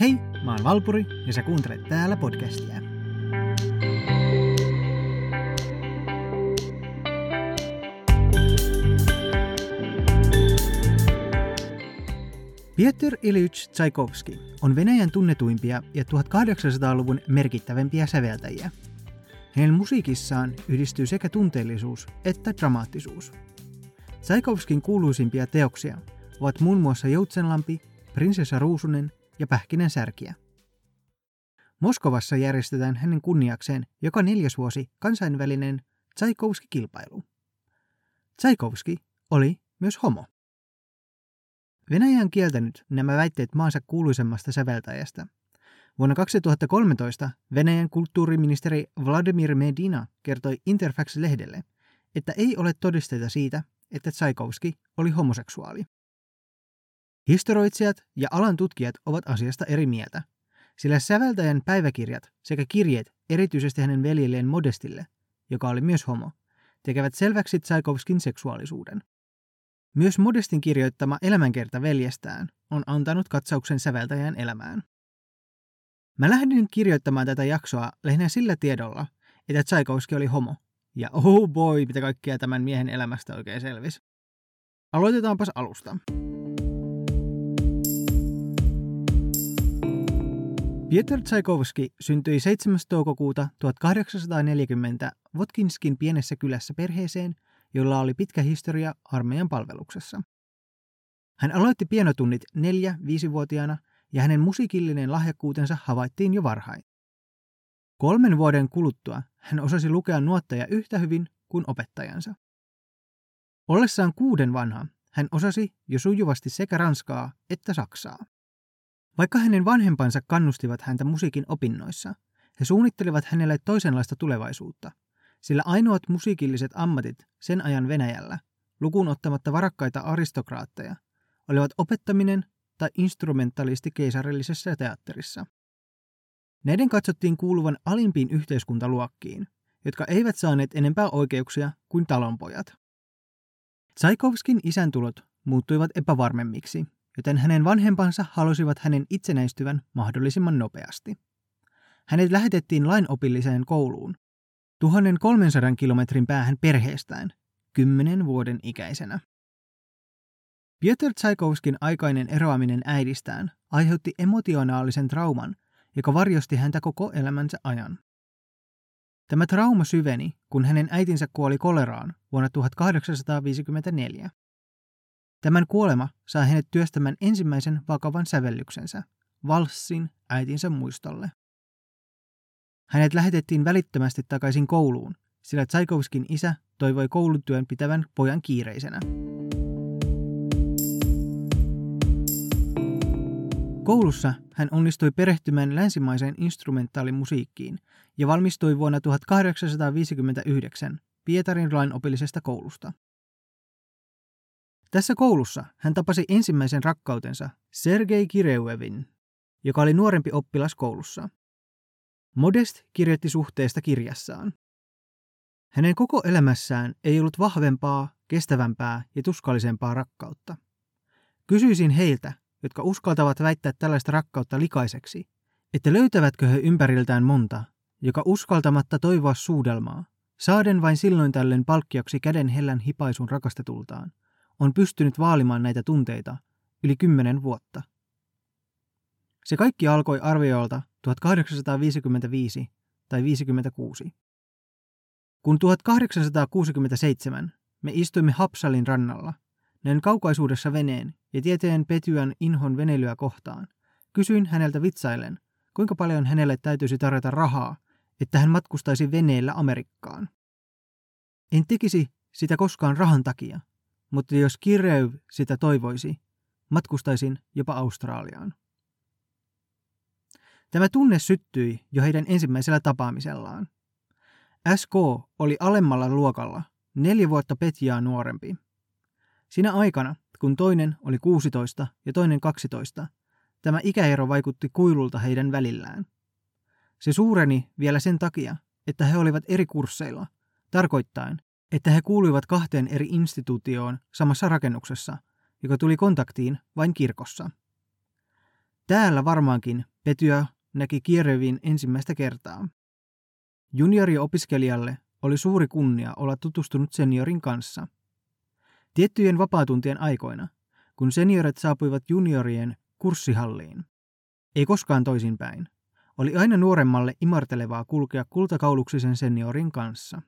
Hei, mä oon Valpuri ja sä kuuntelet täällä podcastia. Piotr Ilyich Tchaikovsky on Venäjän tunnetuimpia ja 1800-luvun merkittävimpiä säveltäjiä. Hänen musiikissaan yhdistyy sekä tunteellisuus että dramaattisuus. Tchaikovskin kuuluisimpia teoksia ovat muun muassa Joutsenlampi, Prinsessa Ruusunen ja Pähkinen särkiä. Moskovassa järjestetään hänen kunniakseen joka neljäs vuosi kansainvälinen Tchaikovsky-kilpailu. Tchaikovsky oli myös homo. Venäjä on kieltänyt nämä väitteet maansa kuuluisemmasta säveltäjästä. Vuonna 2013 Venäjän kulttuuriministeri Vladimir Medina kertoi Interfax-lehdelle, että ei ole todisteita siitä, että Tchaikovsky oli homoseksuaali. Historioitsijat ja alan tutkijat ovat asiasta eri mieltä, sillä säveltäjän päiväkirjat sekä kirjeet erityisesti hänen veljelleen Modestille, joka oli myös homo, tekevät selväksi Tsaikovskin seksuaalisuuden. Myös Modestin kirjoittama elämänkerta veljestään on antanut katsauksen säveltäjän elämään. Mä lähdin kirjoittamaan tätä jaksoa lähinnä sillä tiedolla, että Tsaikovski oli homo. Ja oh boy, mitä kaikkea tämän miehen elämästä oikein selvisi. Aloitetaanpas alusta. Piotr Tchaikovsky syntyi 7. toukokuuta 1840 Votkinskin pienessä kylässä perheeseen, jolla oli pitkä historia armeijan palveluksessa. Hän aloitti pienotunnit neljä-viisivuotiaana ja hänen musiikillinen lahjakkuutensa havaittiin jo varhain. Kolmen vuoden kuluttua hän osasi lukea nuotteja yhtä hyvin kuin opettajansa. Ollessaan kuuden vanha hän osasi jo sujuvasti sekä ranskaa että saksaa. Vaikka hänen vanhempansa kannustivat häntä musiikin opinnoissa, he suunnittelivat hänelle toisenlaista tulevaisuutta, sillä ainoat musiikilliset ammatit sen ajan Venäjällä, lukuun ottamatta varakkaita aristokraatteja, olivat opettaminen tai instrumentalisti keisarillisessa teatterissa. Näiden katsottiin kuuluvan alimpiin yhteiskuntaluokkiin, jotka eivät saaneet enempää oikeuksia kuin talonpojat. Tsaikovskin isän tulot muuttuivat epävarmemmiksi joten hänen vanhempansa halusivat hänen itsenäistyvän mahdollisimman nopeasti. Hänet lähetettiin lainopilliseen kouluun, 1300 kilometrin päähän perheestään, kymmenen vuoden ikäisenä. Piotr Tsaikovskin aikainen eroaminen äidistään aiheutti emotionaalisen trauman, joka varjosti häntä koko elämänsä ajan. Tämä trauma syveni, kun hänen äitinsä kuoli koleraan vuonna 1854. Tämän kuolema saa hänet työstämään ensimmäisen vakavan sävellyksensä, valssin äitinsä muistolle. Hänet lähetettiin välittömästi takaisin kouluun, sillä Tsaikovskin isä toivoi koulutyön pitävän pojan kiireisenä. Koulussa hän onnistui perehtymään länsimaiseen instrumentaalimusiikkiin ja valmistui vuonna 1859 Pietarin lainopillisesta koulusta. Tässä koulussa hän tapasi ensimmäisen rakkautensa Sergei Kireuevin, joka oli nuorempi oppilas koulussa. Modest kirjoitti suhteesta kirjassaan. Hänen koko elämässään ei ollut vahvempaa, kestävämpää ja tuskallisempaa rakkautta. Kysyisin heiltä, jotka uskaltavat väittää tällaista rakkautta likaiseksi, että löytävätkö he ympäriltään monta, joka uskaltamatta toivoa suudelmaa, saaden vain silloin tällöin palkkiaksi käden hellän hipaisun rakastetultaan – on pystynyt vaalimaan näitä tunteita yli kymmenen vuotta. Se kaikki alkoi arviolta 1855 tai 56. Kun 1867 me istuimme Hapsalin rannalla, näin kaukaisuudessa veneen ja tieteen petyän inhon veneilyä kohtaan, kysyin häneltä vitsailen, kuinka paljon hänelle täytyisi tarjota rahaa, että hän matkustaisi veneellä Amerikkaan. En tekisi sitä koskaan rahan takia, mutta jos Kireu sitä toivoisi, matkustaisin jopa Australiaan. Tämä tunne syttyi jo heidän ensimmäisellä tapaamisellaan. SK oli alemmalla luokalla, neljä vuotta Petjaa nuorempi. Siinä aikana, kun toinen oli 16 ja toinen 12, tämä ikäero vaikutti kuilulta heidän välillään. Se suureni vielä sen takia, että he olivat eri kursseilla, tarkoittaen, että he kuuluivat kahteen eri instituutioon samassa rakennuksessa, joka tuli kontaktiin vain kirkossa. Täällä varmaankin Petyä näki Kierevin ensimmäistä kertaa. Junioriopiskelijalle oli suuri kunnia olla tutustunut seniorin kanssa. Tiettyjen vapaatuntien aikoina, kun seniorit saapuivat juniorien kurssihalliin, ei koskaan toisinpäin, oli aina nuoremmalle imartelevaa kulkea kultakauluksisen seniorin kanssa.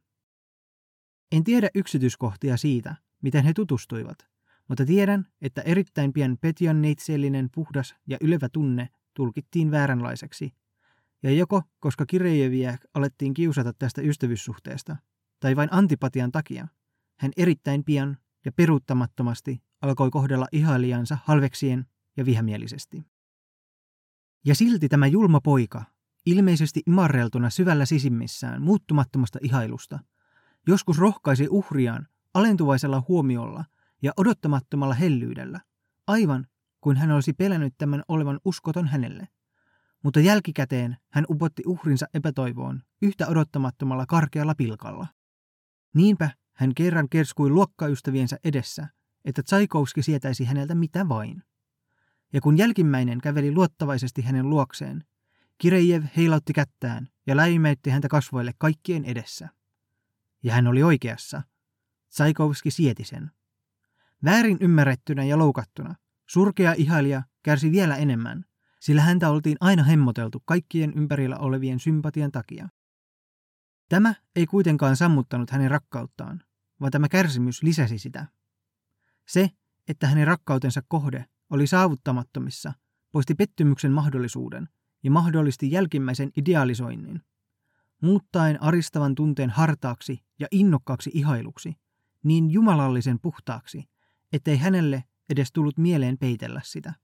En tiedä yksityiskohtia siitä, miten he tutustuivat, mutta tiedän, että erittäin pian Petjan neitsellinen puhdas ja ylevä tunne tulkittiin vääränlaiseksi, ja joko koska Kirejeviä alettiin kiusata tästä ystävyyssuhteesta, tai vain antipatian takia, hän erittäin pian ja peruuttamattomasti alkoi kohdella ihailijansa halveksien ja vihamielisesti. Ja silti tämä julma poika, ilmeisesti imarreltuna syvällä sisimmissään muuttumattomasta ihailusta, joskus rohkaisi uhriaan alentuvaisella huomiolla ja odottamattomalla hellyydellä, aivan kuin hän olisi pelännyt tämän olevan uskoton hänelle. Mutta jälkikäteen hän upotti uhrinsa epätoivoon yhtä odottamattomalla karkealla pilkalla. Niinpä hän kerran kerskui luokkaystäviensä edessä, että Tsaikowski sietäisi häneltä mitä vain. Ja kun jälkimmäinen käveli luottavaisesti hänen luokseen, Kirejev heilautti kättään ja läimeytti häntä kasvoille kaikkien edessä. Ja hän oli oikeassa. Tsaikovski sieti sen. Väärin ymmärrettynä ja loukattuna, surkea ihailija kärsi vielä enemmän, sillä häntä oltiin aina hemmoteltu kaikkien ympärillä olevien sympatian takia. Tämä ei kuitenkaan sammuttanut hänen rakkauttaan, vaan tämä kärsimys lisäsi sitä. Se, että hänen rakkautensa kohde oli saavuttamattomissa, poisti pettymyksen mahdollisuuden ja mahdollisti jälkimmäisen idealisoinnin, muuttaen aristavan tunteen hartaaksi ja innokkaaksi ihailuksi, niin jumalallisen puhtaaksi, ettei hänelle edes tullut mieleen peitellä sitä.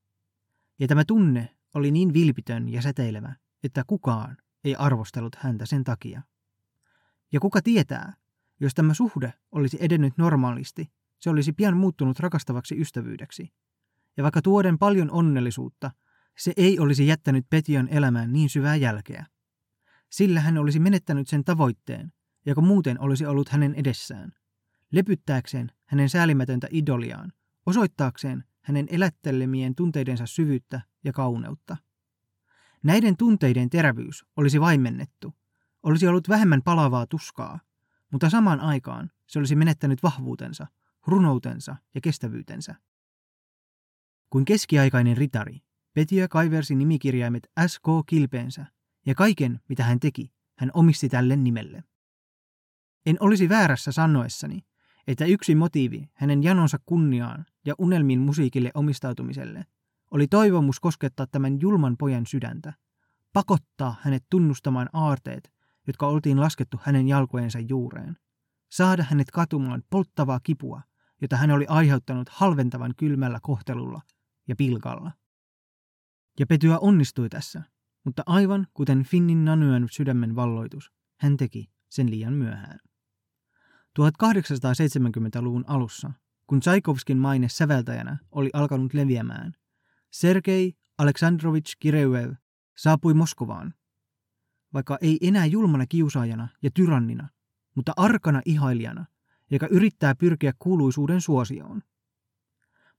Ja tämä tunne oli niin vilpitön ja säteilevä, että kukaan ei arvostellut häntä sen takia. Ja kuka tietää, jos tämä suhde olisi edennyt normaalisti, se olisi pian muuttunut rakastavaksi ystävyydeksi. Ja vaikka tuoden paljon onnellisuutta, se ei olisi jättänyt Petian elämään niin syvää jälkeä. Sillä hän olisi menettänyt sen tavoitteen, joka muuten olisi ollut hänen edessään. Lepyttääkseen hänen säälimätöntä idoliaan, osoittaakseen hänen elättelemien tunteidensa syvyyttä ja kauneutta. Näiden tunteiden terävyys olisi vaimennettu, olisi ollut vähemmän palavaa tuskaa, mutta samaan aikaan se olisi menettänyt vahvuutensa, runoutensa ja kestävyytensä. Kuin keskiaikainen ritari, Petia kaiversi nimikirjaimet SK kilpeensä, ja kaiken, mitä hän teki, hän omisti tälle nimelle. En olisi väärässä sanoessani, että yksi motiivi hänen janonsa kunniaan ja unelmin musiikille omistautumiselle oli toivomus koskettaa tämän julman pojan sydäntä, pakottaa hänet tunnustamaan aarteet, jotka oltiin laskettu hänen jalkojensa juureen, saada hänet katumaan polttavaa kipua, jota hän oli aiheuttanut halventavan kylmällä kohtelulla ja pilkalla. Ja Petyä onnistui tässä, mutta aivan kuten Finnin Nanyön sydämen valloitus, hän teki sen liian myöhään. 1870-luvun alussa, kun Tsaikovskin maine säveltäjänä oli alkanut leviämään, Sergei Aleksandrovich Kireuev saapui Moskovaan. Vaikka ei enää julmana kiusaajana ja tyrannina, mutta arkana ihailijana, joka yrittää pyrkiä kuuluisuuden suosioon.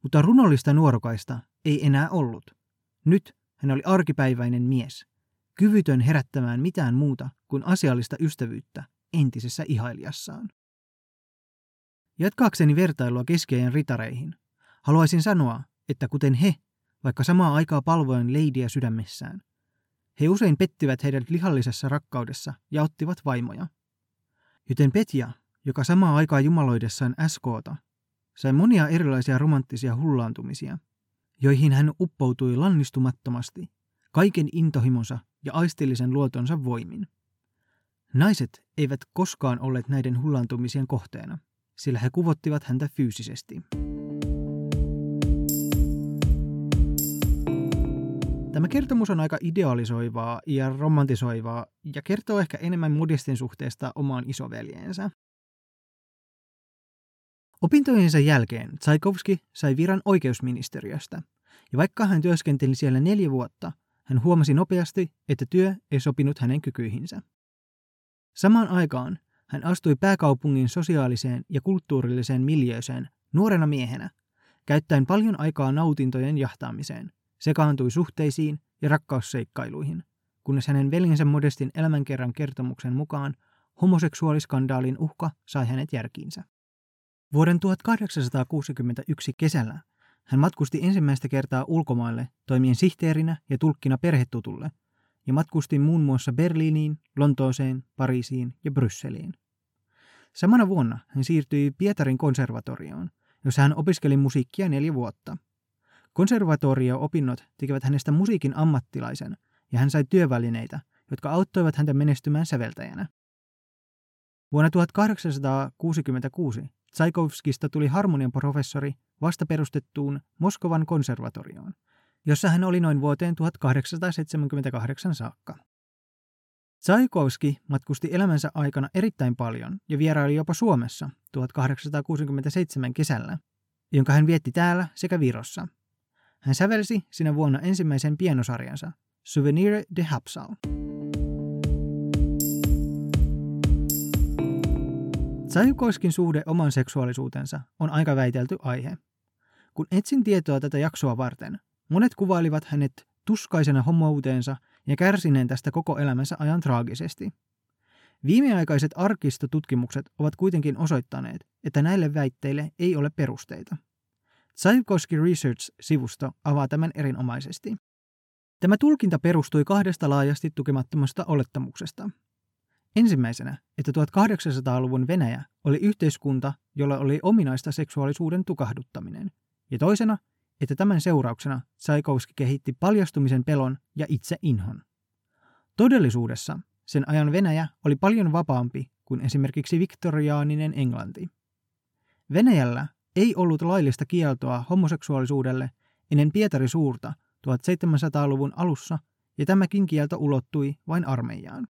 Mutta runollista nuorukaista ei enää ollut. Nyt hän oli arkipäiväinen mies, kyvytön herättämään mitään muuta kuin asiallista ystävyyttä entisessä ihailijassaan. Jatkaakseni vertailua keskiajan ritareihin, haluaisin sanoa, että kuten he, vaikka samaa aikaa palvoen leidiä sydämessään, he usein pettivät heidät lihallisessa rakkaudessa ja ottivat vaimoja. Joten Petja, joka samaa aikaa jumaloidessaan SKta, sai monia erilaisia romanttisia hullaantumisia, joihin hän uppoutui lannistumattomasti, kaiken intohimonsa ja aistillisen luotonsa voimin. Naiset eivät koskaan olleet näiden hullaantumisien kohteena, sillä he kuvottivat häntä fyysisesti. Tämä kertomus on aika idealisoivaa ja romantisoivaa ja kertoo ehkä enemmän modestin suhteesta omaan isoveljeensä. Opintojensa jälkeen Tsaikovski sai viran oikeusministeriöstä, ja vaikka hän työskenteli siellä neljä vuotta, hän huomasi nopeasti, että työ ei sopinut hänen kykyihinsä. Samaan aikaan hän astui pääkaupungin sosiaaliseen ja kulttuurilliseen miljööseen nuorena miehenä, käyttäen paljon aikaa nautintojen jahtaamiseen sekaantui suhteisiin ja rakkausseikkailuihin, kunnes hänen veljensä Modestin elämänkerran kertomuksen mukaan homoseksuaaliskandaalin uhka sai hänet järkiinsä. Vuoden 1861 kesällä hän matkusti ensimmäistä kertaa ulkomaille toimien sihteerinä ja tulkkina perhetutulle ja matkusti muun muassa Berliiniin, Lontooseen, Pariisiin ja Brysseliin. Samana vuonna hän siirtyi Pietarin konservatorioon, jossa hän opiskeli musiikkia neljä vuotta. Konservatorio-opinnot tekivät hänestä musiikin ammattilaisen ja hän sai työvälineitä, jotka auttoivat häntä menestymään säveltäjänä. Vuonna 1866 Tsaikovskista tuli harmonian professori vasta perustettuun Moskovan konservatorioon, jossa hän oli noin vuoteen 1878 saakka. Tsaikovski matkusti elämänsä aikana erittäin paljon ja vieraili jopa Suomessa 1867 kesällä, jonka hän vietti täällä sekä Virossa. Hän sävelsi sinä vuonna ensimmäisen pienosarjansa, Souvenir de Hapsal. Tsaikovskin suhde oman seksuaalisuutensa on aika väitelty aihe. Kun etsin tietoa tätä jaksoa varten, monet kuvailivat hänet tuskaisena homouteensa ja kärsineen tästä koko elämänsä ajan traagisesti. Viimeaikaiset arkistotutkimukset ovat kuitenkin osoittaneet, että näille väitteille ei ole perusteita. Tchaikovsky Research-sivusto avaa tämän erinomaisesti. Tämä tulkinta perustui kahdesta laajasti tukemattomasta olettamuksesta. Ensimmäisenä, että 1800-luvun Venäjä oli yhteiskunta, jolla oli ominaista seksuaalisuuden tukahduttaminen, ja toisena, että tämän seurauksena Tsaikovski kehitti paljastumisen pelon ja itse inhon. Todellisuudessa sen ajan Venäjä oli paljon vapaampi kuin esimerkiksi viktoriaaninen Englanti. Venäjällä ei ollut laillista kieltoa homoseksuaalisuudelle ennen Pietari Suurta 1700-luvun alussa, ja tämäkin kielto ulottui vain armeijaan.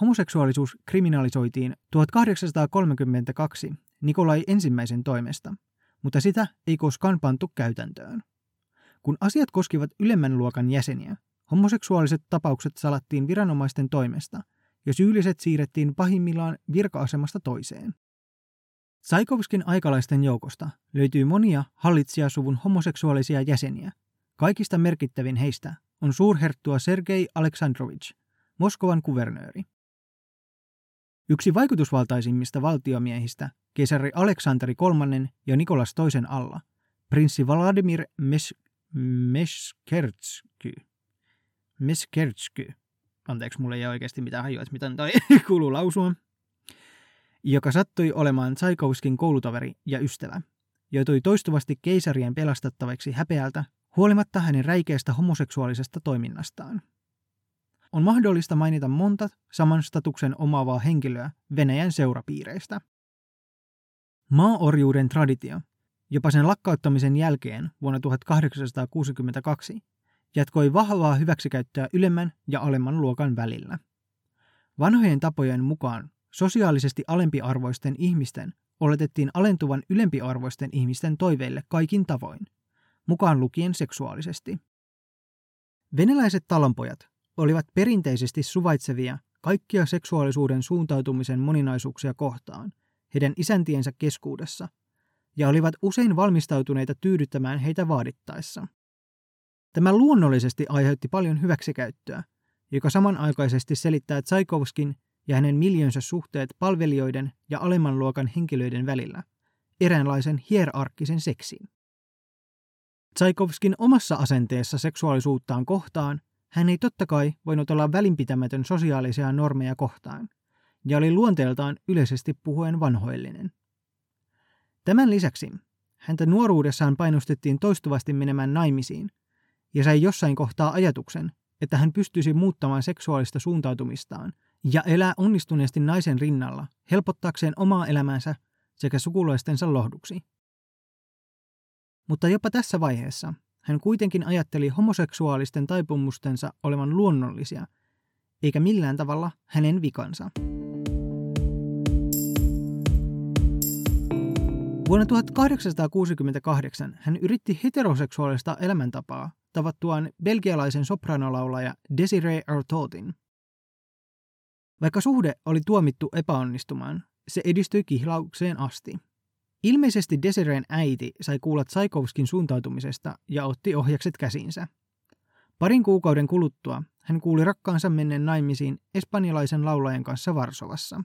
Homoseksuaalisuus kriminalisoitiin 1832 Nikolai ensimmäisen toimesta, mutta sitä ei koskaan pantu käytäntöön. Kun asiat koskivat ylemmän luokan jäseniä, homoseksuaaliset tapaukset salattiin viranomaisten toimesta ja syylliset siirrettiin pahimmillaan virka-asemasta toiseen. Saikovskin aikalaisten joukosta löytyy monia hallitsijasuvun homoseksuaalisia jäseniä. Kaikista merkittävin heistä on suurherttua Sergei Aleksandrovich, Moskovan kuvernööri. Yksi vaikutusvaltaisimmista valtiomiehistä, keisari Aleksanteri III ja Nikolas II alla, prinssi Vladimir Mes- Meskertsky. Meskertsky. Anteeksi, mulle ei oikeasti mitään hajua, että miten toi kuuluu lausua. Joka sattui olemaan Tsaikovskin koulutoveri ja ystävä. Joutui toistuvasti keisarien pelastettavaksi häpeältä, huolimatta hänen räikeästä homoseksuaalisesta toiminnastaan on mahdollista mainita monta saman statuksen omaavaa henkilöä Venäjän seurapiireistä. Maaorjuuden traditio, jopa sen lakkauttamisen jälkeen vuonna 1862, jatkoi vahvaa hyväksikäyttöä ylemmän ja alemman luokan välillä. Vanhojen tapojen mukaan sosiaalisesti alempiarvoisten ihmisten oletettiin alentuvan ylempiarvoisten ihmisten toiveille kaikin tavoin, mukaan lukien seksuaalisesti. Venäläiset talonpojat olivat perinteisesti suvaitsevia kaikkia seksuaalisuuden suuntautumisen moninaisuuksia kohtaan heidän isäntiensä keskuudessa ja olivat usein valmistautuneita tyydyttämään heitä vaadittaessa. Tämä luonnollisesti aiheutti paljon hyväksikäyttöä, joka samanaikaisesti selittää Tsaikovskin ja hänen miljönsä suhteet palvelijoiden ja alemman luokan henkilöiden välillä, eräänlaisen hierarkkisen seksiin. Tsaikovskin omassa asenteessa seksuaalisuuttaan kohtaan hän ei totta kai voinut olla välinpitämätön sosiaalisia normeja kohtaan, ja oli luonteeltaan yleisesti puhuen vanhoillinen. Tämän lisäksi häntä nuoruudessaan painostettiin toistuvasti menemään naimisiin, ja sai jossain kohtaa ajatuksen, että hän pystyisi muuttamaan seksuaalista suuntautumistaan ja elää onnistuneesti naisen rinnalla helpottaakseen omaa elämäänsä sekä sukulaistensa lohduksi. Mutta jopa tässä vaiheessa hän kuitenkin ajatteli homoseksuaalisten taipumustensa olevan luonnollisia, eikä millään tavalla hänen vikansa. Vuonna 1868 hän yritti heteroseksuaalista elämäntapaa tavattuaan belgialaisen sopranolaulaja Desiree Artautin. Vaikka suhde oli tuomittu epäonnistumaan, se edistyi kihlaukseen asti. Ilmeisesti Desireen äiti sai kuulla Tsaikovskin suuntautumisesta ja otti ohjakset käsinsä. Parin kuukauden kuluttua hän kuuli rakkaansa menneen naimisiin espanjalaisen laulajan kanssa Varsovassa.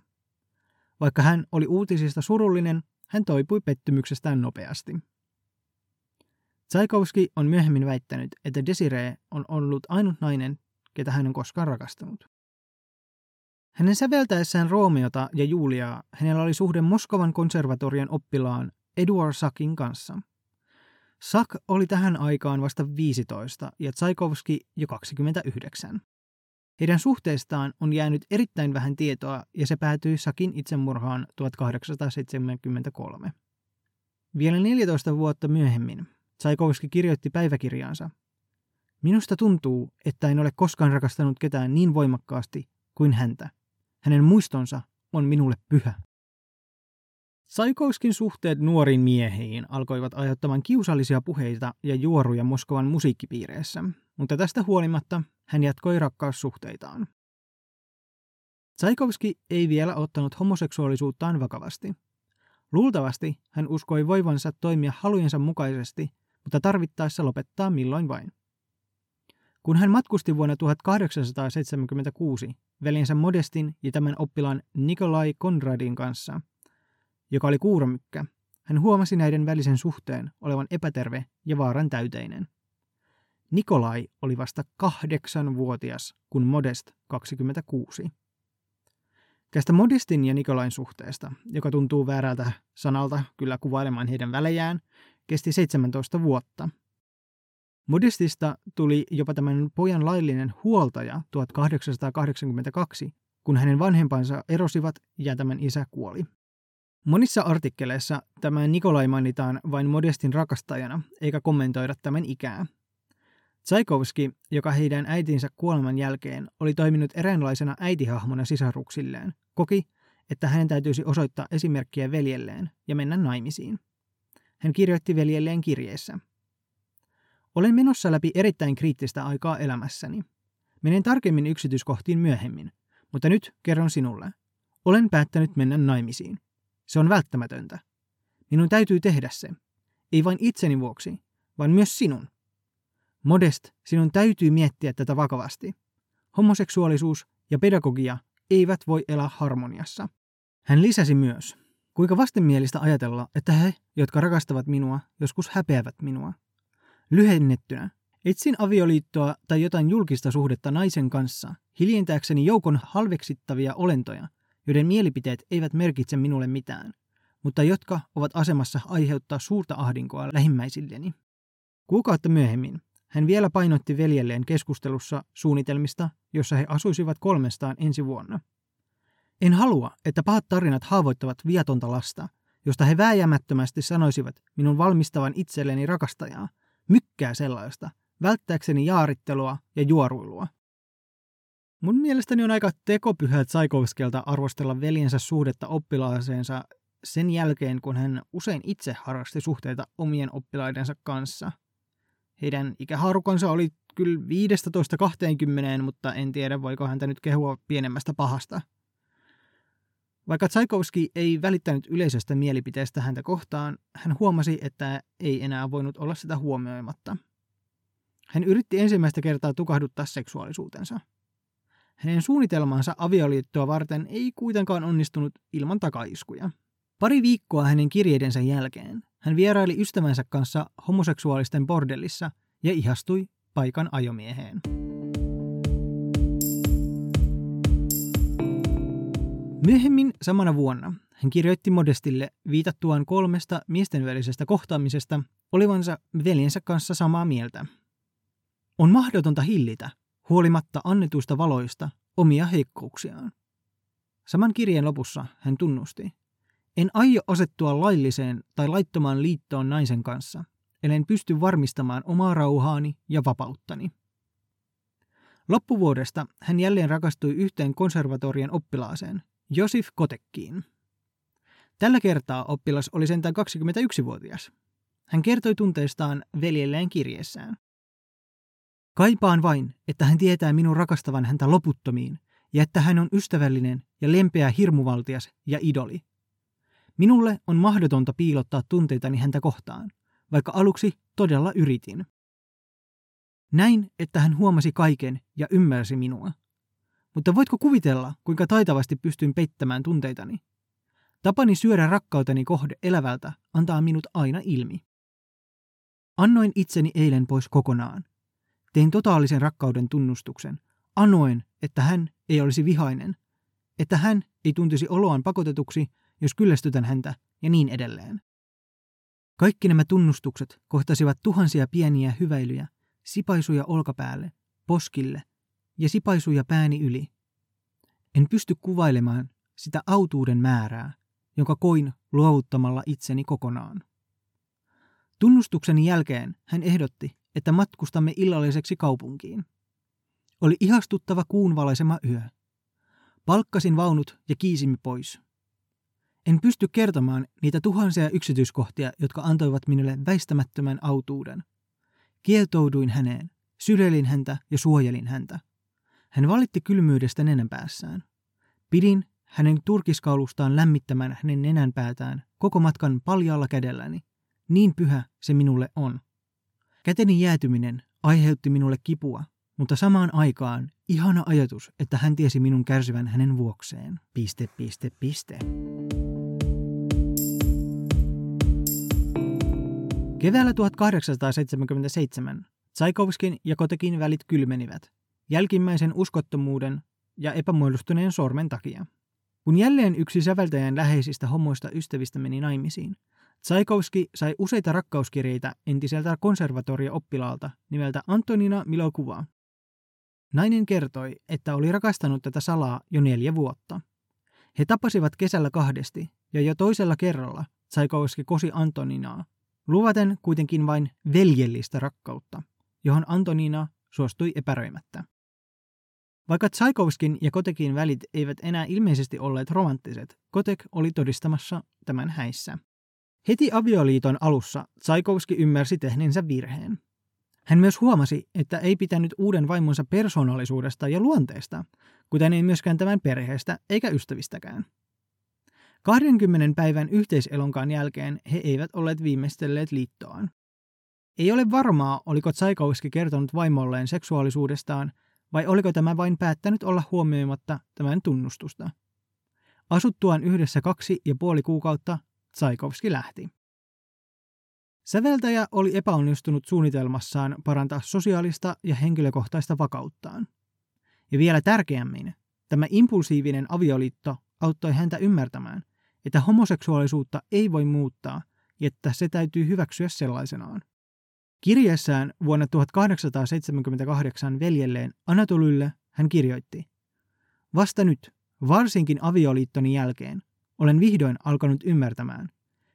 Vaikka hän oli uutisista surullinen, hän toipui pettymyksestään nopeasti. Tsaikovski on myöhemmin väittänyt, että Desiree on ollut ainut nainen, ketä hän on koskaan rakastanut. Hänen säveltäessään Roomeota ja Juliaa hänellä oli suhde Moskovan konservatorion oppilaan Eduard Sakin kanssa. Sak oli tähän aikaan vasta 15 ja Tsaikovski jo 29. Heidän suhteestaan on jäänyt erittäin vähän tietoa ja se päätyi Sakin itsemurhaan 1873. Vielä 14 vuotta myöhemmin Tsaikovski kirjoitti päiväkirjaansa. Minusta tuntuu, että en ole koskaan rakastanut ketään niin voimakkaasti kuin häntä. Hänen muistonsa on minulle pyhä. Tsaikovskin suhteet nuoriin miehiin alkoivat aiheuttamaan kiusallisia puheita ja juoruja Moskovan musiikkipiireissä, mutta tästä huolimatta hän jatkoi rakkaussuhteitaan. Tsaikovski ei vielä ottanut homoseksuaalisuuttaan vakavasti. Luultavasti hän uskoi voivansa toimia halujensa mukaisesti, mutta tarvittaessa lopettaa milloin vain. Kun hän matkusti vuonna 1876 veljensä Modestin ja tämän oppilaan Nikolai Konradin kanssa, joka oli kuuromykkä, hän huomasi näiden välisen suhteen olevan epäterve ja vaaran täyteinen. Nikolai oli vasta kahdeksanvuotias, kun Modest 26. Tästä Modestin ja Nikolain suhteesta, joka tuntuu väärältä sanalta kyllä kuvailemaan heidän välejään, kesti 17 vuotta – Modestista tuli jopa tämän pojan laillinen huoltaja 1882, kun hänen vanhempansa erosivat ja tämän isä kuoli. Monissa artikkeleissa tämä Nikolai mainitaan vain Modestin rakastajana, eikä kommentoida tämän ikää. Tsaikovski, joka heidän äitinsä kuoleman jälkeen oli toiminut eräänlaisena äitihahmona sisaruksilleen, koki, että hänen täytyisi osoittaa esimerkkiä veljelleen ja mennä naimisiin. Hän kirjoitti veljelleen kirjeessä – olen menossa läpi erittäin kriittistä aikaa elämässäni. Menen tarkemmin yksityiskohtiin myöhemmin, mutta nyt kerron sinulle. Olen päättänyt mennä naimisiin. Se on välttämätöntä. Minun täytyy tehdä se. Ei vain itseni vuoksi, vaan myös sinun. Modest, sinun täytyy miettiä tätä vakavasti. Homoseksuaalisuus ja pedagogia eivät voi elää harmoniassa. Hän lisäsi myös, kuinka vastenmielistä ajatella, että he, jotka rakastavat minua, joskus häpeävät minua. Lyhennettynä, etsin avioliittoa tai jotain julkista suhdetta naisen kanssa, hiljentääkseni joukon halveksittavia olentoja, joiden mielipiteet eivät merkitse minulle mitään, mutta jotka ovat asemassa aiheuttaa suurta ahdinkoa lähimmäisilleni. Kuukautta myöhemmin hän vielä painotti veljelleen keskustelussa suunnitelmista, jossa he asuisivat kolmestaan ensi vuonna. En halua, että pahat tarinat haavoittavat viatonta lasta, josta he vääjäämättömästi sanoisivat minun valmistavan itselleni rakastajaa, mykkää sellaista, välttääkseni jaarittelua ja juoruilua. Mun mielestäni on aika tekopyhä Tsaikovskelta arvostella veljensä suhdetta oppilaaseensa sen jälkeen, kun hän usein itse harrasti suhteita omien oppilaidensa kanssa. Heidän ikähaarukansa oli kyllä 15-20, mutta en tiedä voiko häntä nyt kehua pienemmästä pahasta. Vaikka Tsaikovski ei välittänyt yleisöstä mielipiteestä häntä kohtaan, hän huomasi, että ei enää voinut olla sitä huomioimatta. Hän yritti ensimmäistä kertaa tukahduttaa seksuaalisuutensa. Hänen suunnitelmansa avioliittoa varten ei kuitenkaan onnistunut ilman takaiskuja. Pari viikkoa hänen kirjeidensä jälkeen hän vieraili ystävänsä kanssa homoseksuaalisten bordellissa ja ihastui paikan ajomieheen. Myöhemmin samana vuonna hän kirjoitti Modestille viitattuaan kolmesta miesten välisestä kohtaamisesta olivansa veljensä kanssa samaa mieltä. On mahdotonta hillitä, huolimatta annetuista valoista, omia heikkouksiaan. Saman kirjeen lopussa hän tunnusti. En aio asettua lailliseen tai laittomaan liittoon naisen kanssa, ellen pysty varmistamaan omaa rauhaani ja vapauttani. Loppuvuodesta hän jälleen rakastui yhteen konservatorian oppilaaseen, Josif Kotekkiin. Tällä kertaa oppilas oli sentään 21-vuotias. Hän kertoi tunteistaan veljelleen kirjeessään. Kaipaan vain, että hän tietää minun rakastavan häntä loputtomiin ja että hän on ystävällinen ja lempeä hirmuvaltias ja idoli. Minulle on mahdotonta piilottaa tunteitani häntä kohtaan, vaikka aluksi todella yritin. Näin, että hän huomasi kaiken ja ymmärsi minua. Mutta voitko kuvitella, kuinka taitavasti pystyin peittämään tunteitani? Tapani syödä rakkauteni kohde elävältä antaa minut aina ilmi. Annoin itseni eilen pois kokonaan. Tein totaalisen rakkauden tunnustuksen. Anoin, että hän ei olisi vihainen, että hän ei tuntisi oloaan pakotetuksi, jos kyllästytän häntä ja niin edelleen. Kaikki nämä tunnustukset kohtasivat tuhansia pieniä hyväilyjä, sipaisuja olkapäälle, poskille ja sipaisuja pääni yli. En pysty kuvailemaan sitä autuuden määrää, jonka koin luovuttamalla itseni kokonaan. Tunnustukseni jälkeen hän ehdotti, että matkustamme illalliseksi kaupunkiin. Oli ihastuttava kuunvalaisema yö. Palkkasin vaunut ja kiisimme pois. En pysty kertomaan niitä tuhansia yksityiskohtia, jotka antoivat minulle väistämättömän autuuden. Kietouduin häneen, syleilin häntä ja suojelin häntä. Hän valitti kylmyydestä nenänpäässään. Pidin hänen turkiskaulustaan lämmittämään hänen nenänpäätään koko matkan paljalla kädelläni. Niin pyhä se minulle on. Käteni jäätyminen aiheutti minulle kipua, mutta samaan aikaan ihana ajatus, että hän tiesi minun kärsivän hänen vuokseen. Piste, piste, piste. Keväällä 1877 Tsaikovskin ja Kotekin välit kylmenivät, jälkimmäisen uskottomuuden ja epämuodostuneen sormen takia. Kun jälleen yksi säveltäjän läheisistä homoista ystävistä meni naimisiin, Tsaikovski sai useita rakkauskirjeitä entiseltä konservatorio-oppilaalta nimeltä Antonina Milokuvaa. Nainen kertoi, että oli rakastanut tätä salaa jo neljä vuotta. He tapasivat kesällä kahdesti, ja jo toisella kerralla Tsaikovski kosi Antoninaa, luvaten kuitenkin vain veljellistä rakkautta, johon Antonina suostui epäröimättä. Vaikka Tsaikovskin ja Kotekin välit eivät enää ilmeisesti olleet romanttiset, Kotek oli todistamassa tämän häissä. Heti avioliiton alussa Tsaikovski ymmärsi tehneensä virheen. Hän myös huomasi, että ei pitänyt uuden vaimonsa persoonallisuudesta ja luonteesta, kuten ei myöskään tämän perheestä eikä ystävistäkään. 20 päivän yhteiselonkaan jälkeen he eivät olleet viimeistelleet liittoaan. Ei ole varmaa, oliko Tsaikovski kertonut vaimolleen seksuaalisuudestaan vai oliko tämä vain päättänyt olla huomioimatta tämän tunnustusta. Asuttuaan yhdessä kaksi ja puoli kuukautta Tsaikovski lähti. Säveltäjä oli epäonnistunut suunnitelmassaan parantaa sosiaalista ja henkilökohtaista vakauttaan. Ja vielä tärkeämmin, tämä impulsiivinen avioliitto auttoi häntä ymmärtämään, että homoseksuaalisuutta ei voi muuttaa ja että se täytyy hyväksyä sellaisenaan. Kirjeessään vuonna 1878 veljelleen Anatolylle hän kirjoitti, Vasta nyt, varsinkin avioliittoni jälkeen, olen vihdoin alkanut ymmärtämään,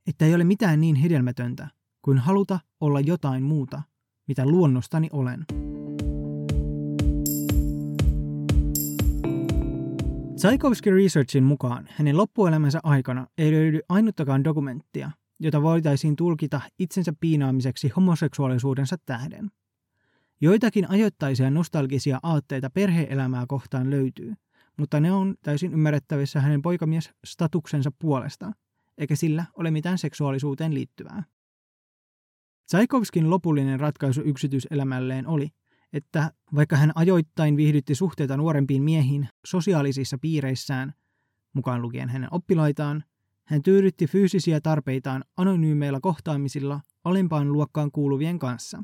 että ei ole mitään niin hedelmätöntä kuin haluta olla jotain muuta, mitä luonnostani olen. Tsaikovsky Researchin mukaan hänen loppuelämänsä aikana ei löydy ainuttakaan dokumenttia, jota voitaisiin tulkita itsensä piinaamiseksi homoseksuaalisuudensa tähden. Joitakin ajoittaisia nostalgisia aatteita perheelämää kohtaan löytyy, mutta ne on täysin ymmärrettävissä hänen poikamies-statuksensa puolesta, eikä sillä ole mitään seksuaalisuuteen liittyvää. Tsaikovskin lopullinen ratkaisu yksityiselämälleen oli, että vaikka hän ajoittain viihdytti suhteita nuorempiin miehiin sosiaalisissa piireissään, mukaan lukien hänen oppilaitaan, hän tyydytti fyysisiä tarpeitaan anonyymeilla kohtaamisilla alempaan luokkaan kuuluvien kanssa.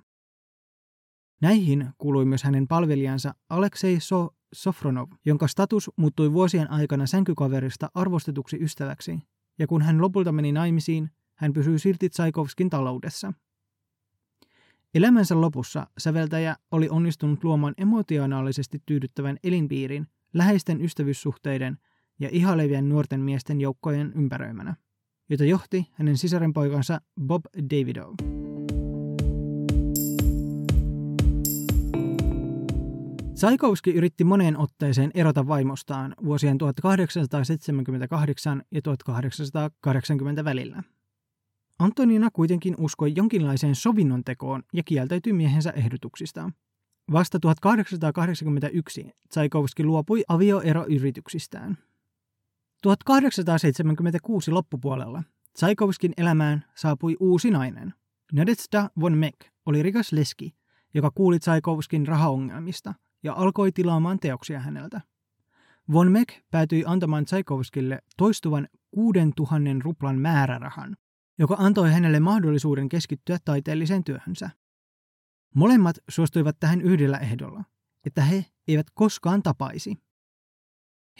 Näihin kuului myös hänen palvelijansa Aleksei so- Sofronov, jonka status muuttui vuosien aikana sänkykaverista arvostetuksi ystäväksi, ja kun hän lopulta meni naimisiin, hän pysyi silti Tsaikovskin taloudessa. Elämänsä lopussa säveltäjä oli onnistunut luomaan emotionaalisesti tyydyttävän elinpiirin läheisten ystävyyssuhteiden ja ihalevien nuorten miesten joukkojen ympäröimänä, jota johti hänen sisarenpoikansa Bob Davidow. Tsaikovski yritti moneen otteeseen erota vaimostaan vuosien 1878 ja 1880 välillä. Antonina kuitenkin uskoi jonkinlaiseen sovinnon tekoon ja kieltäytyi miehensä ehdotuksista. Vasta 1881 Tsaikovski luopui avioeroyrityksistään. 1876 loppupuolella Tsaikovskin elämään saapui uusi nainen. Nadezhda von Meck oli rikas leski, joka kuuli Tsaikovskin rahaongelmista ja alkoi tilaamaan teoksia häneltä. Von Meck päätyi antamaan Tsaikovskille toistuvan 6000 ruplan määrärahan, joka antoi hänelle mahdollisuuden keskittyä taiteelliseen työhönsä. Molemmat suostuivat tähän yhdellä ehdolla, että he eivät koskaan tapaisi.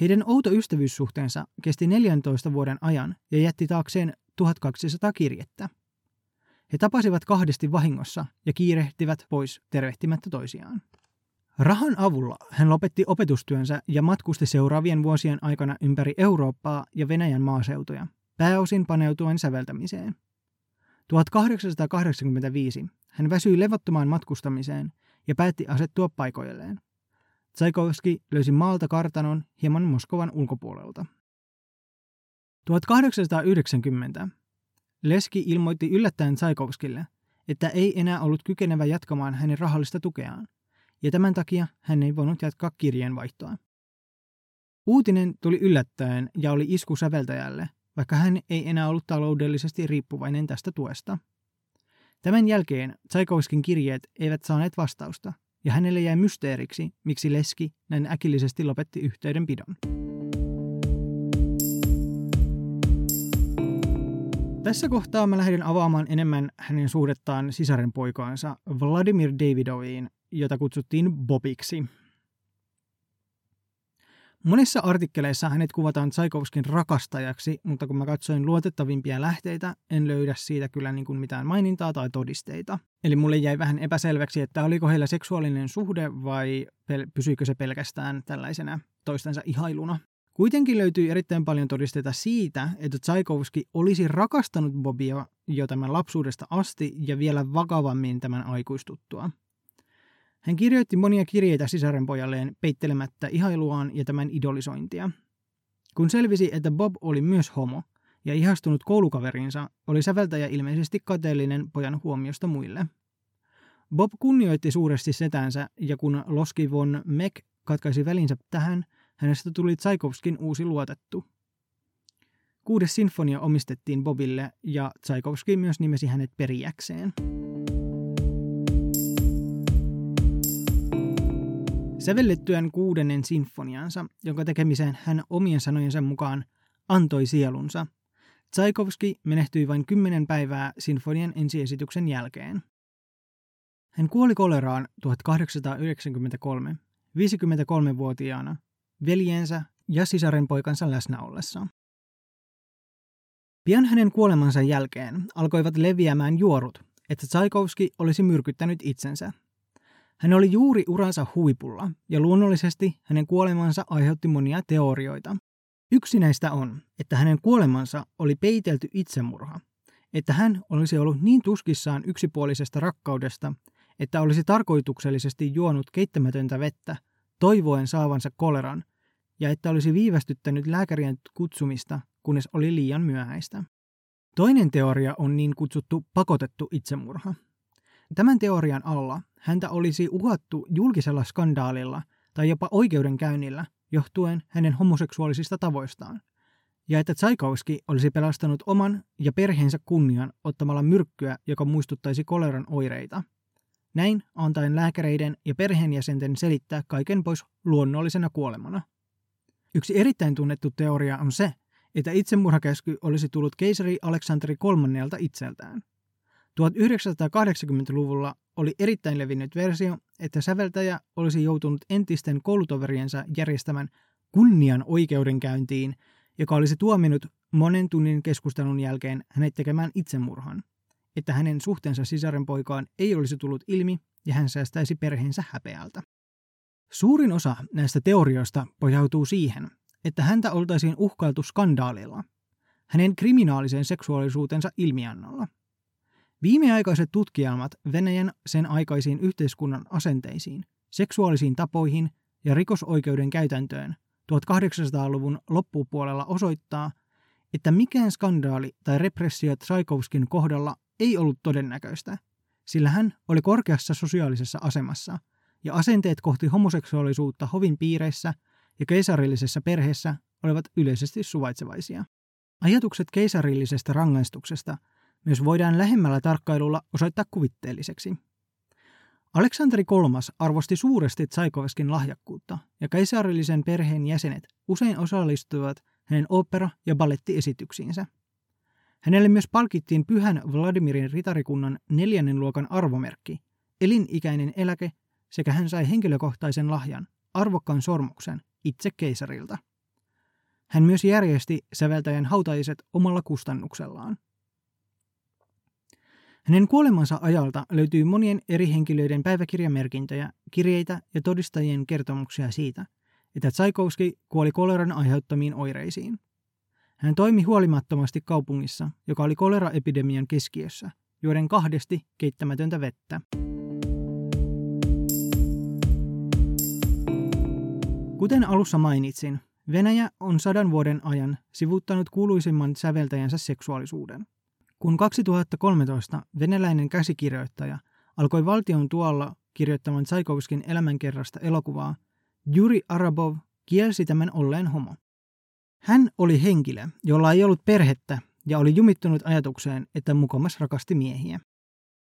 Heidän outo ystävyyssuhteensa kesti 14 vuoden ajan ja jätti taakseen 1200 kirjettä. He tapasivat kahdesti vahingossa ja kiirehtivät pois tervehtimättä toisiaan. Rahan avulla hän lopetti opetustyönsä ja matkusti seuraavien vuosien aikana ympäri Eurooppaa ja Venäjän maaseutuja, pääosin paneutuen säveltämiseen. 1885 hän väsyi levottomaan matkustamiseen ja päätti asettua paikoilleen. Tsaikovski löysi maalta kartanon hieman Moskovan ulkopuolelta. 1890 Leski ilmoitti yllättäen Tsaikovskille, että ei enää ollut kykenevä jatkamaan hänen rahallista tukeaan, ja tämän takia hän ei voinut jatkaa kirjeenvaihtoa. Uutinen tuli yllättäen ja oli isku säveltäjälle, vaikka hän ei enää ollut taloudellisesti riippuvainen tästä tuesta. Tämän jälkeen Tsaikovskin kirjeet eivät saaneet vastausta, ja hänelle jäi mysteeriksi, miksi Leski näin äkillisesti lopetti yhteydenpidon. Tässä kohtaa mä lähden avaamaan enemmän hänen suhdettaan sisaren poikaansa Vladimir Davidoviin, jota kutsuttiin Bobiksi. Monissa artikkeleissa hänet kuvataan Tsaikovskin rakastajaksi, mutta kun mä katsoin luotettavimpia lähteitä, en löydä siitä kyllä niin kuin mitään mainintaa tai todisteita. Eli mulle jäi vähän epäselväksi, että oliko heillä seksuaalinen suhde vai pel- pysyykö se pelkästään tällaisena toistensa ihailuna. Kuitenkin löytyy erittäin paljon todisteita siitä, että Tsaikovski olisi rakastanut Bobia jo tämän lapsuudesta asti ja vielä vakavammin tämän aikuistuttua. Hän kirjoitti monia kirjeitä sisarenpojalleen peittelemättä ihailuaan ja tämän idolisointia. Kun selvisi, että Bob oli myös homo ja ihastunut koulukaverinsa, oli säveltäjä ilmeisesti kateellinen pojan huomiosta muille. Bob kunnioitti suuresti setänsä ja kun Loski von Meck katkaisi välinsä tähän, hänestä tuli Tsaikovskin uusi luotettu. Kuudes sinfonia omistettiin Bobille ja Tsaikovski myös nimesi hänet perijäkseen. Sävellettyään kuudennen sinfoniansa, jonka tekemiseen hän omien sanojensa mukaan antoi sielunsa, Tsaikovski menehtyi vain kymmenen päivää sinfonian ensiesityksen jälkeen. Hän kuoli koleraan 1893, 53-vuotiaana, veljensä ja sisarenpoikansa läsnä ollessa. Pian hänen kuolemansa jälkeen alkoivat leviämään juorut, että Tsaikovski olisi myrkyttänyt itsensä – hän oli juuri uransa huipulla, ja luonnollisesti hänen kuolemansa aiheutti monia teorioita. Yksi näistä on, että hänen kuolemansa oli peitelty itsemurha, että hän olisi ollut niin tuskissaan yksipuolisesta rakkaudesta, että olisi tarkoituksellisesti juonut keittämätöntä vettä, toivoen saavansa koleran, ja että olisi viivästyttänyt lääkärien kutsumista, kunnes oli liian myöhäistä. Toinen teoria on niin kutsuttu pakotettu itsemurha. Tämän teorian alla häntä olisi uhattu julkisella skandaalilla tai jopa oikeudenkäynnillä johtuen hänen homoseksuaalisista tavoistaan, ja että Tsaikovski olisi pelastanut oman ja perheensä kunnian ottamalla myrkkyä, joka muistuttaisi koleran oireita. Näin antaen lääkäreiden ja perheenjäsenten selittää kaiken pois luonnollisena kuolemana. Yksi erittäin tunnettu teoria on se, että itsemurhakäsky olisi tullut keisari Aleksanteri kolmannelta itseltään – 1980-luvulla oli erittäin levinnyt versio, että säveltäjä olisi joutunut entisten koulutoveriensa järjestämän kunnian oikeudenkäyntiin, joka olisi tuominut monen tunnin keskustelun jälkeen hänet tekemään itsemurhan, että hänen suhteensa sisarenpoikaan ei olisi tullut ilmi ja hän säästäisi perheensä häpeältä. Suurin osa näistä teorioista pohjautuu siihen, että häntä oltaisiin uhkailtu skandaalilla, hänen kriminaalisen seksuaalisuutensa ilmiannolla – Viimeaikaiset tutkielmat Venäjän sen aikaisiin yhteiskunnan asenteisiin, seksuaalisiin tapoihin ja rikosoikeuden käytäntöön 1800-luvun loppupuolella osoittaa, että mikään skandaali tai repressio Tsaikovskin kohdalla ei ollut todennäköistä, sillä hän oli korkeassa sosiaalisessa asemassa ja asenteet kohti homoseksuaalisuutta hovin piireissä ja keisarillisessa perheessä olivat yleisesti suvaitsevaisia. Ajatukset keisarillisesta rangaistuksesta myös voidaan lähemmällä tarkkailulla osoittaa kuvitteelliseksi. Aleksanteri III arvosti suuresti Tsaikovskin lahjakkuutta, ja keisarillisen perheen jäsenet usein osallistuivat hänen opera- ja ballettiesityksiinsä. Hänelle myös palkittiin pyhän Vladimirin ritarikunnan neljännen luokan arvomerkki, elinikäinen eläke sekä hän sai henkilökohtaisen lahjan, arvokkaan sormuksen, itse keisarilta. Hän myös järjesti säveltäjän hautaiset omalla kustannuksellaan. Hänen kuolemansa ajalta löytyy monien eri henkilöiden päiväkirjamerkintöjä, kirjeitä ja todistajien kertomuksia siitä, että Tchaikovsky kuoli koleran aiheuttamiin oireisiin. Hän toimi huolimattomasti kaupungissa, joka oli koleraepidemian keskiössä, juoden kahdesti keittämätöntä vettä. Kuten alussa mainitsin, Venäjä on sadan vuoden ajan sivuttanut kuuluisimman säveltäjänsä seksuaalisuuden. Kun 2013 venäläinen käsikirjoittaja alkoi valtion tuolla kirjoittamaan Tsaikovskin elämänkerrasta elokuvaa, Juri Arabov kielsi tämän olleen homo. Hän oli henkilö, jolla ei ollut perhettä ja oli jumittunut ajatukseen, että mukamas rakasti miehiä.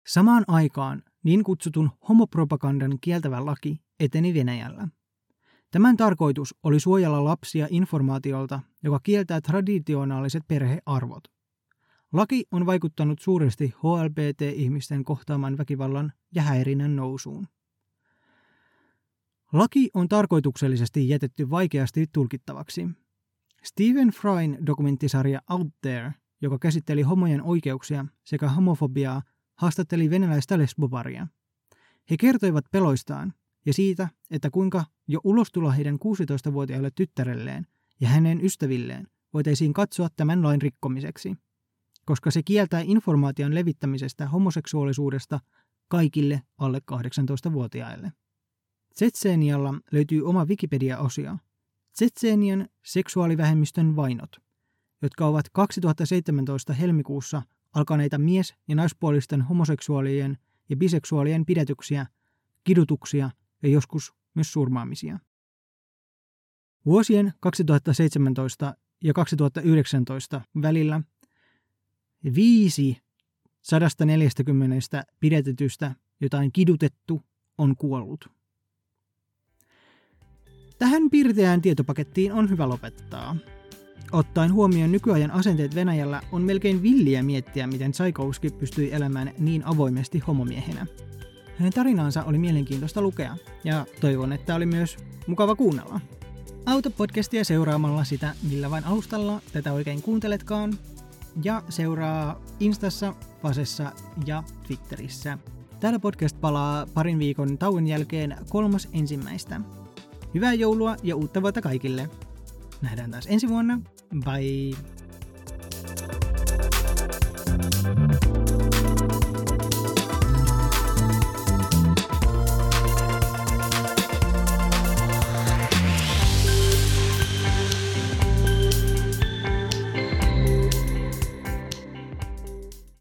Samaan aikaan niin kutsutun homopropagandan kieltävä laki eteni Venäjällä. Tämän tarkoitus oli suojella lapsia informaatiolta, joka kieltää traditionaaliset perhearvot. Laki on vaikuttanut suuresti HLBT-ihmisten kohtaaman väkivallan ja häirinnän nousuun. Laki on tarkoituksellisesti jätetty vaikeasti tulkittavaksi. Stephen Fryn dokumenttisarja Out There, joka käsitteli homojen oikeuksia sekä homofobiaa, haastatteli venäläistä lesbobaria. He kertoivat peloistaan ja siitä, että kuinka jo ulostulo heidän 16-vuotiaalle tyttärelleen ja hänen ystävilleen voitaisiin katsoa tämän lain rikkomiseksi, koska se kieltää informaation levittämisestä homoseksuaalisuudesta kaikille alle 18-vuotiaille. Tsetseenialla löytyy oma Wikipedia-osio, Tsetseenian seksuaalivähemmistön vainot, jotka ovat 2017 helmikuussa alkaneita mies- ja naispuolisten homoseksuaalien ja biseksuaalien pidätyksiä, kidutuksia ja joskus myös surmaamisia. Vuosien 2017 ja 2019 välillä viisi 140 pidätetystä, jotain kidutettu, on kuollut. Tähän piirteään tietopakettiin on hyvä lopettaa. Ottaen huomioon nykyajan asenteet Venäjällä on melkein villiä miettiä, miten Tchaikovsky pystyi elämään niin avoimesti homomiehenä. Hänen tarinaansa oli mielenkiintoista lukea, ja toivon, että oli myös mukava kuunnella. Auta podcastia seuraamalla sitä, millä vain alustalla tätä oikein kuunteletkaan, ja seuraa Instassa, Fasessa ja Twitterissä. Täällä podcast palaa parin viikon tauon jälkeen kolmas ensimmäistä. Hyvää joulua ja uutta vuotta kaikille. Nähdään taas ensi vuonna. Bye!